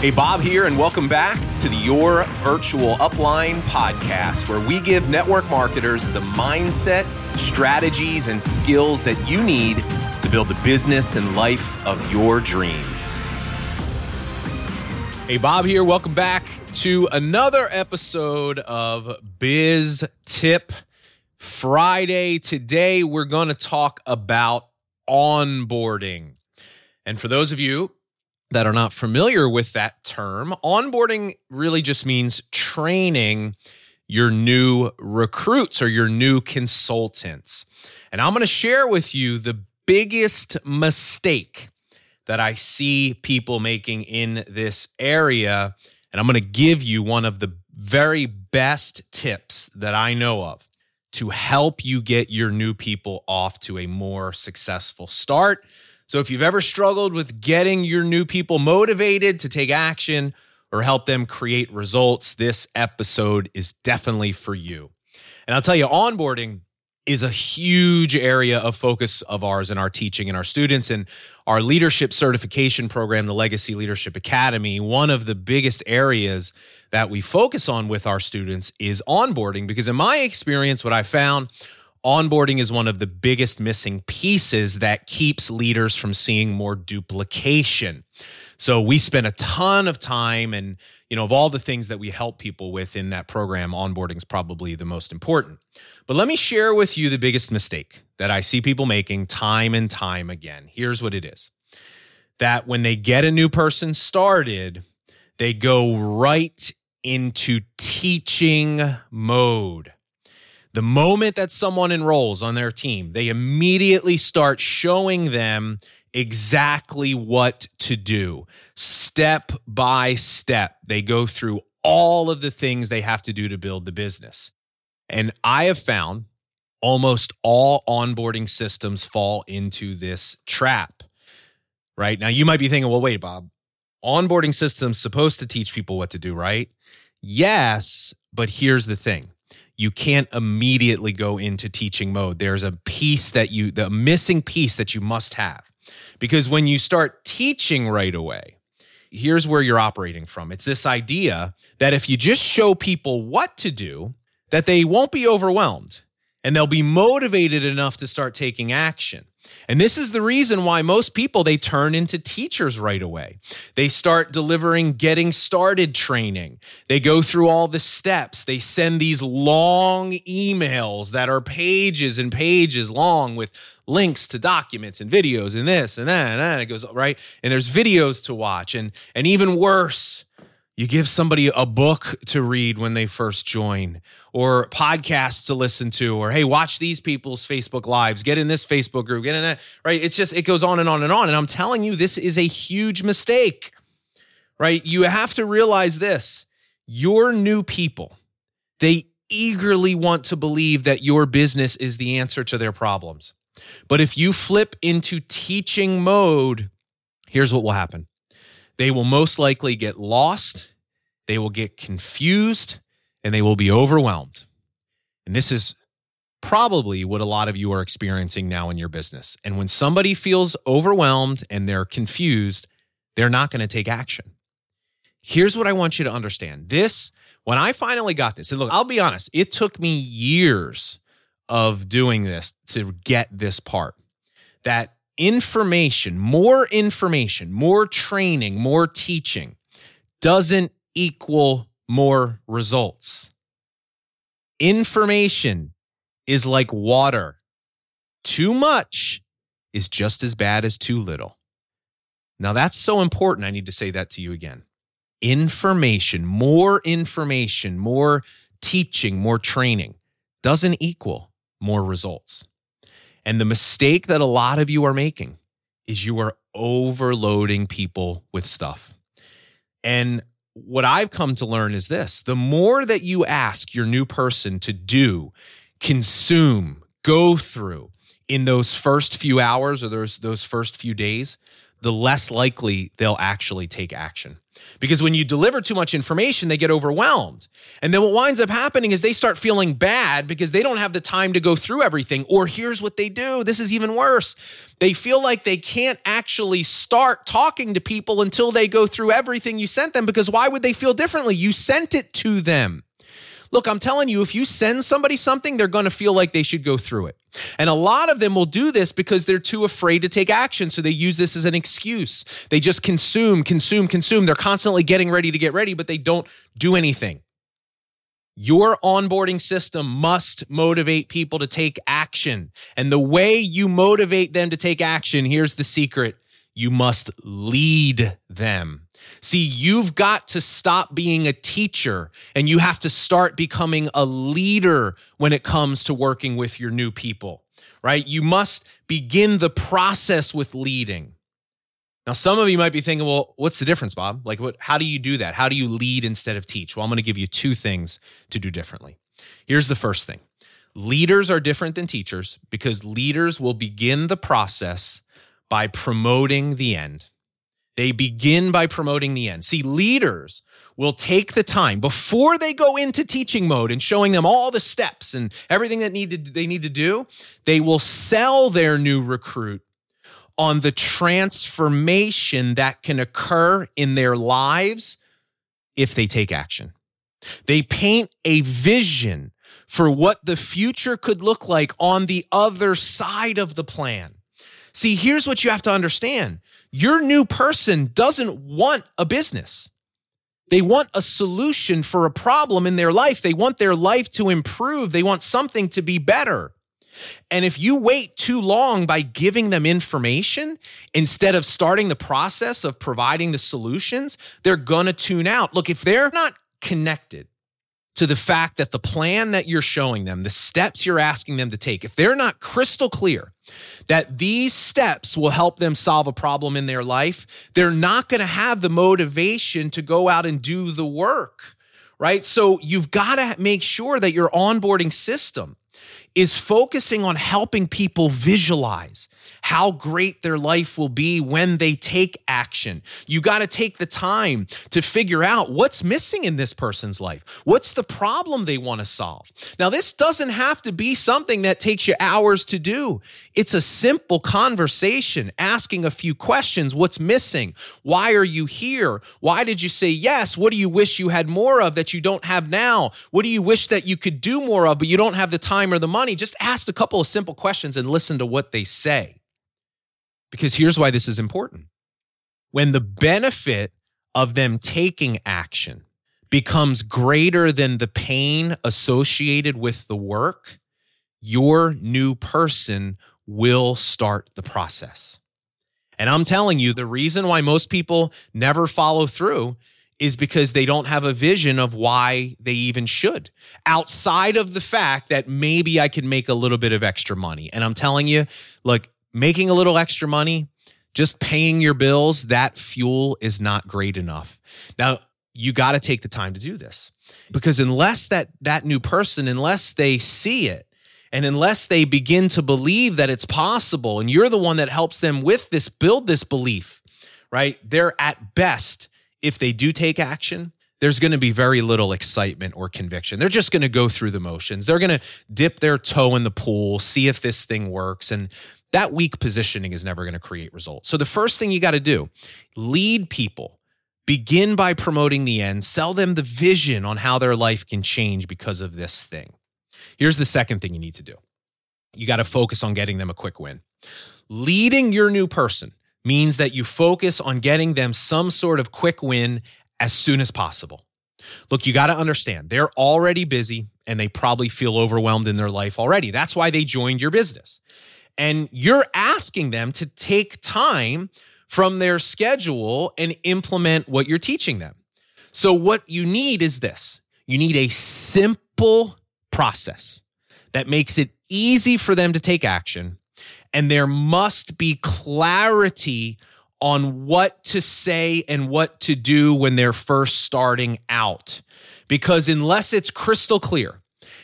Hey, Bob here, and welcome back to the Your Virtual Upline podcast, where we give network marketers the mindset, strategies, and skills that you need to build the business and life of your dreams. Hey, Bob here. Welcome back to another episode of Biz Tip Friday. Today, we're going to talk about onboarding. And for those of you that are not familiar with that term, onboarding really just means training your new recruits or your new consultants. And I'm going to share with you the biggest mistake that I see people making in this area. And I'm going to give you one of the very best tips that I know of to help you get your new people off to a more successful start so if you've ever struggled with getting your new people motivated to take action or help them create results, this episode is definitely for you. And I'll tell you, onboarding is a huge area of focus of ours in our teaching and our students and our leadership certification program the legacy leadership academy one of the biggest areas that we focus on with our students is onboarding because in my experience what i found onboarding is one of the biggest missing pieces that keeps leaders from seeing more duplication. So we spend a ton of time and you know of all the things that we help people with in that program onboarding is probably the most important. But let me share with you the biggest mistake that I see people making time and time again. Here's what it is. That when they get a new person started, they go right into teaching mode. The moment that someone enrolls on their team, they immediately start showing them exactly what to do, step by step. They go through all of the things they have to do to build the business. And I have found almost all onboarding systems fall into this trap. Right now, you might be thinking, well, wait, Bob, onboarding systems supposed to teach people what to do, right? Yes, but here's the thing you can't immediately go into teaching mode. There's a piece that you, the missing piece that you must have. Because when you start teaching right away, here's where you're operating from. It's this idea that if you just show people what to do, that they won't be overwhelmed and they'll be motivated enough to start taking action. And this is the reason why most people they turn into teachers right away. They start delivering getting started training. They go through all the steps. They send these long emails that are pages and pages long with links to documents and videos and this and that and that. It goes right. And there's videos to watch. And and even worse, you give somebody a book to read when they first join, or podcasts to listen to, or hey, watch these people's Facebook lives, get in this Facebook group, get in that, right? It's just, it goes on and on and on. And I'm telling you, this is a huge mistake, right? You have to realize this your new people, they eagerly want to believe that your business is the answer to their problems. But if you flip into teaching mode, here's what will happen they will most likely get lost, they will get confused, and they will be overwhelmed. And this is probably what a lot of you are experiencing now in your business. And when somebody feels overwhelmed and they're confused, they're not going to take action. Here's what I want you to understand. This, when I finally got this, and look, I'll be honest, it took me years of doing this to get this part that information, more information, more training, more teaching doesn't equal more results. Information is like water. Too much is just as bad as too little. Now, that's so important. I need to say that to you again. Information, more information, more teaching, more training doesn't equal more results. And the mistake that a lot of you are making is you are overloading people with stuff. And what I've come to learn is this the more that you ask your new person to do, consume, go through in those first few hours or those, those first few days, the less likely they'll actually take action. Because when you deliver too much information, they get overwhelmed. And then what winds up happening is they start feeling bad because they don't have the time to go through everything. Or here's what they do this is even worse. They feel like they can't actually start talking to people until they go through everything you sent them because why would they feel differently? You sent it to them. Look, I'm telling you, if you send somebody something, they're going to feel like they should go through it. And a lot of them will do this because they're too afraid to take action. So they use this as an excuse. They just consume, consume, consume. They're constantly getting ready to get ready, but they don't do anything. Your onboarding system must motivate people to take action. And the way you motivate them to take action, here's the secret you must lead them. See, you've got to stop being a teacher and you have to start becoming a leader when it comes to working with your new people, right? You must begin the process with leading. Now, some of you might be thinking, well, what's the difference, Bob? Like, what, how do you do that? How do you lead instead of teach? Well, I'm going to give you two things to do differently. Here's the first thing leaders are different than teachers because leaders will begin the process by promoting the end. They begin by promoting the end. See, leaders will take the time before they go into teaching mode and showing them all the steps and everything that need to, they need to do. They will sell their new recruit on the transformation that can occur in their lives if they take action. They paint a vision for what the future could look like on the other side of the plan. See, here's what you have to understand your new person doesn't want a business. They want a solution for a problem in their life. They want their life to improve. They want something to be better. And if you wait too long by giving them information instead of starting the process of providing the solutions, they're going to tune out. Look, if they're not connected to the fact that the plan that you're showing them, the steps you're asking them to take, if they're not crystal clear that these steps will help them solve a problem in their life, they're not going to have the motivation to go out and do the work, right? So you've got to make sure that your onboarding system is focusing on helping people visualize how great their life will be when they take action. You got to take the time to figure out what's missing in this person's life. What's the problem they want to solve? Now, this doesn't have to be something that takes you hours to do. It's a simple conversation, asking a few questions. What's missing? Why are you here? Why did you say yes? What do you wish you had more of that you don't have now? What do you wish that you could do more of, but you don't have the time or the money? Just ask a couple of simple questions and listen to what they say. Because here's why this is important. When the benefit of them taking action becomes greater than the pain associated with the work, your new person will start the process. And I'm telling you, the reason why most people never follow through is because they don't have a vision of why they even should, outside of the fact that maybe I can make a little bit of extra money. And I'm telling you, look, making a little extra money, just paying your bills, that fuel is not great enough. Now, you got to take the time to do this because unless that that new person unless they see it and unless they begin to believe that it's possible and you're the one that helps them with this build this belief right they're at best if they do take action there's going to be very little excitement or conviction. They're just going to go through the motions. They're going to dip their toe in the pool, see if this thing works. And that weak positioning is never going to create results. So the first thing you got to do, lead people. Begin by promoting the end, sell them the vision on how their life can change because of this thing. Here's the second thing you need to do. You got to focus on getting them a quick win. Leading your new person means that you focus on getting them some sort of quick win as soon as possible. Look, you got to understand, they're already busy and they probably feel overwhelmed in their life already. That's why they joined your business. And you're asking them to take time from their schedule and implement what you're teaching them. So, what you need is this you need a simple process that makes it easy for them to take action. And there must be clarity on what to say and what to do when they're first starting out. Because unless it's crystal clear,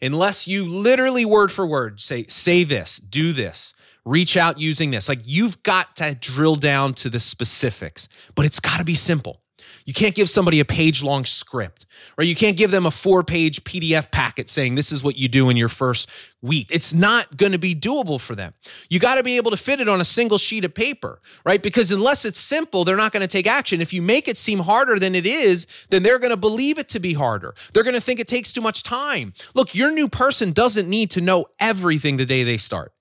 unless you literally word for word say, say this, do this, reach out using this. Like you've got to drill down to the specifics, but it's got to be simple. You can't give somebody a page long script, or you can't give them a four page PDF packet saying this is what you do in your first week. It's not going to be doable for them. You got to be able to fit it on a single sheet of paper, right? Because unless it's simple, they're not going to take action. If you make it seem harder than it is, then they're going to believe it to be harder. They're going to think it takes too much time. Look, your new person doesn't need to know everything the day they start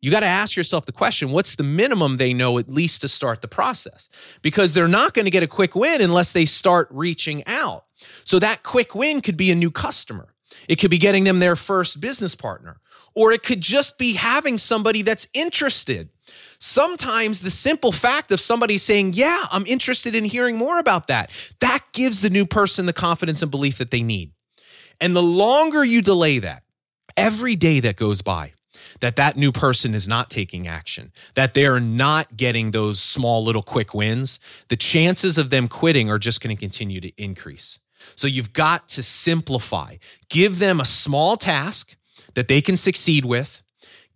you got to ask yourself the question what's the minimum they know at least to start the process? Because they're not going to get a quick win unless they start reaching out. So that quick win could be a new customer, it could be getting them their first business partner, or it could just be having somebody that's interested. Sometimes the simple fact of somebody saying, Yeah, I'm interested in hearing more about that, that gives the new person the confidence and belief that they need. And the longer you delay that, every day that goes by, that that new person is not taking action, that they're not getting those small little quick wins, the chances of them quitting are just going to continue to increase. So you've got to simplify. Give them a small task that they can succeed with,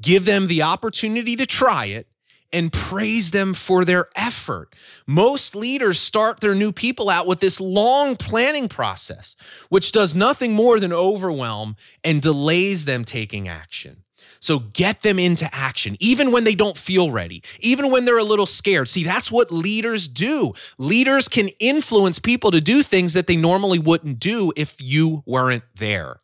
give them the opportunity to try it, and praise them for their effort. Most leaders start their new people out with this long planning process, which does nothing more than overwhelm and delays them taking action. So get them into action, even when they don't feel ready, even when they're a little scared. See, that's what leaders do. Leaders can influence people to do things that they normally wouldn't do if you weren't there.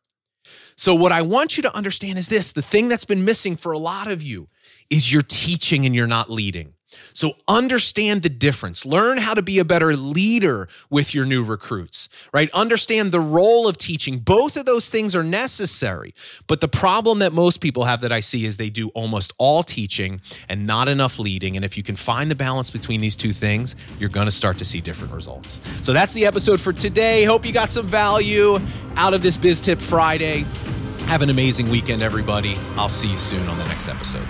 So, what I want you to understand is this the thing that's been missing for a lot of you is you're teaching and you're not leading. So understand the difference. Learn how to be a better leader with your new recruits, right? Understand the role of teaching. Both of those things are necessary. But the problem that most people have that I see is they do almost all teaching and not enough leading. And if you can find the balance between these two things, you're going to start to see different results. So that's the episode for today. Hope you got some value out of this Biz Tip Friday. Have an amazing weekend, everybody. I'll see you soon on the next episode.